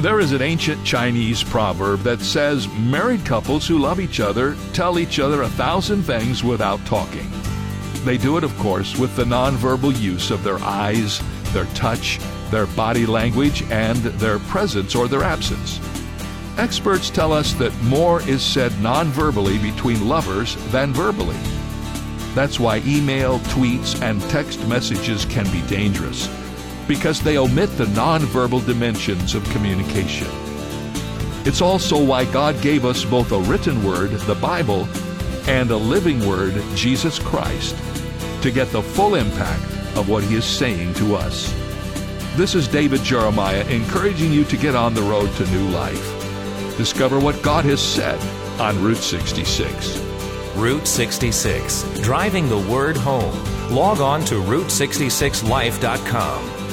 There is an ancient Chinese proverb that says married couples who love each other tell each other a thousand things without talking. They do it, of course, with the nonverbal use of their eyes, their touch, their body language, and their presence or their absence. Experts tell us that more is said nonverbally between lovers than verbally. That's why email, tweets, and text messages can be dangerous because they omit the nonverbal dimensions of communication. It's also why God gave us both a written word, the Bible, and a living word, Jesus Christ, to get the full impact of what He is saying to us. This is David Jeremiah encouraging you to get on the road to new life. Discover what God has said on Route 66. Route 66, driving the word home. Log on to Route66Life.com.